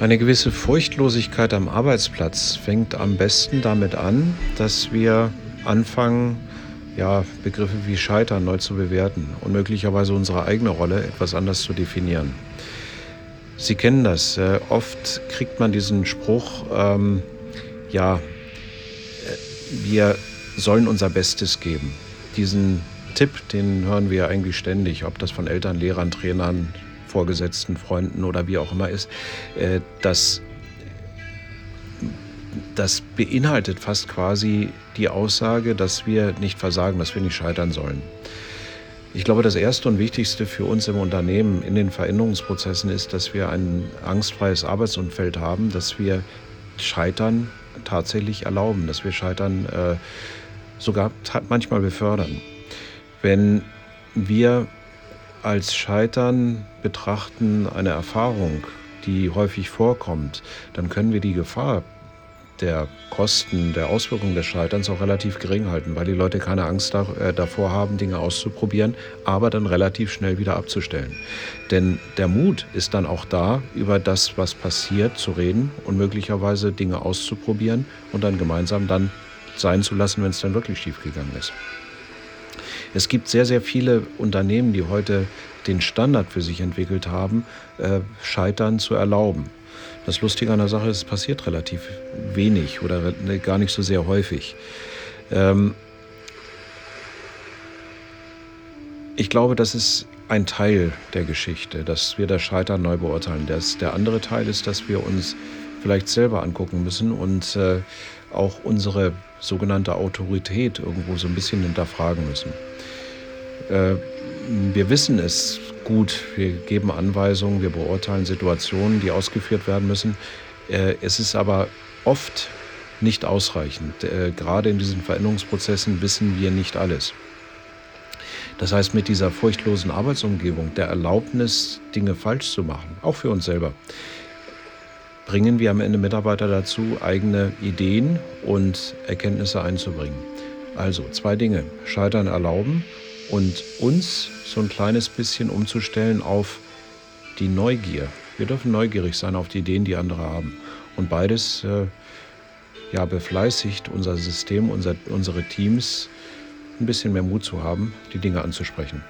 Eine gewisse Furchtlosigkeit am Arbeitsplatz fängt am besten damit an, dass wir anfangen, ja, Begriffe wie Scheitern neu zu bewerten und möglicherweise unsere eigene Rolle etwas anders zu definieren. Sie kennen das. Äh, oft kriegt man diesen Spruch, ähm, ja, äh, wir sollen unser Bestes geben. Diesen Tipp, den hören wir eigentlich ständig, ob das von Eltern, Lehrern, Trainern, Vorgesetzten, Freunden oder wie auch immer ist, äh, das, das beinhaltet fast quasi die Aussage, dass wir nicht versagen, dass wir nicht scheitern sollen. Ich glaube, das Erste und Wichtigste für uns im Unternehmen in den Veränderungsprozessen ist, dass wir ein angstfreies Arbeitsumfeld haben, dass wir Scheitern tatsächlich erlauben, dass wir Scheitern äh, sogar manchmal befördern. Wenn wir als Scheitern betrachten eine Erfahrung, die häufig vorkommt, dann können wir die Gefahr der Kosten, der Auswirkungen des Scheiterns auch relativ gering halten, weil die Leute keine Angst äh, davor haben, Dinge auszuprobieren, aber dann relativ schnell wieder abzustellen. Denn der Mut ist dann auch da, über das, was passiert, zu reden und möglicherweise Dinge auszuprobieren und dann gemeinsam dann sein zu lassen, wenn es dann wirklich schiefgegangen ist. Es gibt sehr, sehr viele Unternehmen, die heute den Standard für sich entwickelt haben, äh, Scheitern zu erlauben. Das Lustige an der Sache ist, es passiert relativ wenig oder gar nicht so sehr häufig. Ähm ich glaube, das ist ein Teil der Geschichte, dass wir das Scheitern neu beurteilen. Das, der andere Teil ist, dass wir uns vielleicht selber angucken müssen und äh, auch unsere sogenannte Autorität irgendwo so ein bisschen hinterfragen müssen. Äh, wir wissen es gut, wir geben Anweisungen, wir beurteilen Situationen, die ausgeführt werden müssen. Äh, es ist aber oft nicht ausreichend. Äh, gerade in diesen Veränderungsprozessen wissen wir nicht alles. Das heißt, mit dieser furchtlosen Arbeitsumgebung, der Erlaubnis, Dinge falsch zu machen, auch für uns selber, bringen wir am Ende Mitarbeiter dazu, eigene Ideen und Erkenntnisse einzubringen. Also zwei Dinge. Scheitern erlauben und uns so ein kleines bisschen umzustellen auf die Neugier. Wir dürfen neugierig sein auf die Ideen, die andere haben. Und beides äh, ja, befleißigt unser System, unser, unsere Teams, ein bisschen mehr Mut zu haben, die Dinge anzusprechen.